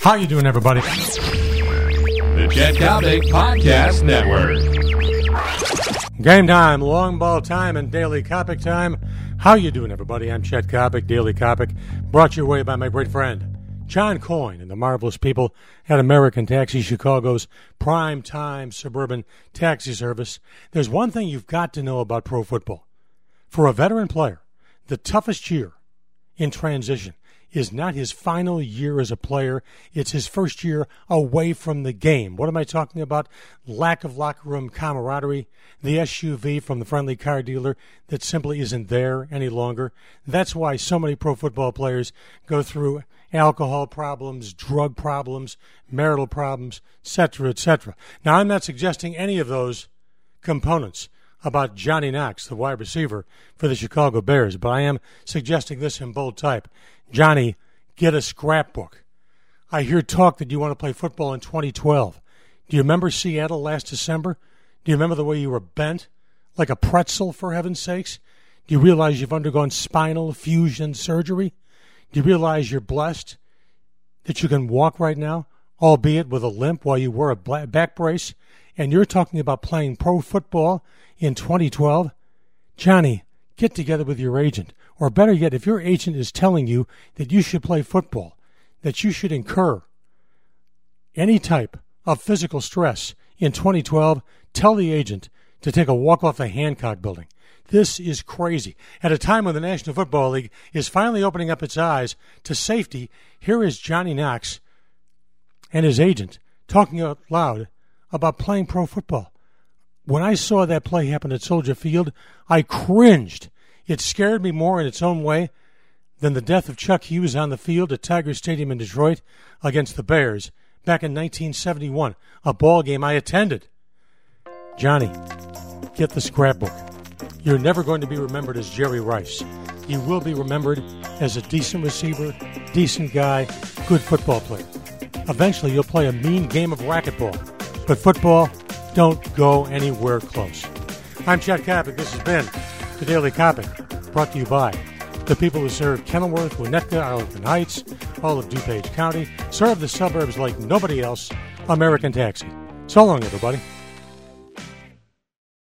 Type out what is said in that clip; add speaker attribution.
Speaker 1: How you doing, everybody?
Speaker 2: The Chet Coppock Podcast Network.
Speaker 1: Game time, long ball time, and daily Coppock time. How you doing, everybody? I'm Chet Coppock, Daily Coppock, brought your way by my great friend John Coyne and the marvelous people at American Taxi, Chicago's prime time suburban taxi service. There's one thing you've got to know about pro football. For a veteran player, the toughest year in transition is not his final year as a player. It's his first year away from the game. What am I talking about? Lack of locker room camaraderie, the SUV from the friendly car dealer that simply isn't there any longer. That's why so many pro football players go through alcohol problems, drug problems, marital problems, etc., etc. Now, I'm not suggesting any of those components about Johnny Knox, the wide receiver for the Chicago Bears, but I am suggesting this in bold type. Johnny, get a scrapbook. I hear talk that you want to play football in 2012. Do you remember Seattle last December? Do you remember the way you were bent? Like a pretzel, for heaven's sakes? Do you realize you've undergone spinal fusion surgery? Do you realize you're blessed that you can walk right now, albeit with a limp while you wear a back brace? And you're talking about playing pro football in 2012? Johnny, get together with your agent. Or better yet, if your agent is telling you that you should play football, that you should incur any type of physical stress in 2012, tell the agent to take a walk off the Hancock building. This is crazy. At a time when the National Football League is finally opening up its eyes to safety, here is Johnny Knox and his agent talking out loud about playing pro football. When I saw that play happen at Soldier Field, I cringed it scared me more in its own way than the death of Chuck Hughes on the field at Tiger Stadium in Detroit against the Bears back in 1971, a ball game I attended. Johnny, get the scrapbook. You're never going to be remembered as Jerry Rice. You will be remembered as a decent receiver, decent guy, good football player. Eventually, you'll play a mean game of racquetball, but football, don't go anywhere close. I'm Chet Coppock. This has been the Daily Coppock, brought to you by the people who serve Kenilworth, Winnetka, Arlington Heights, all of DuPage County, serve the suburbs like nobody else, American Taxi. So long, everybody.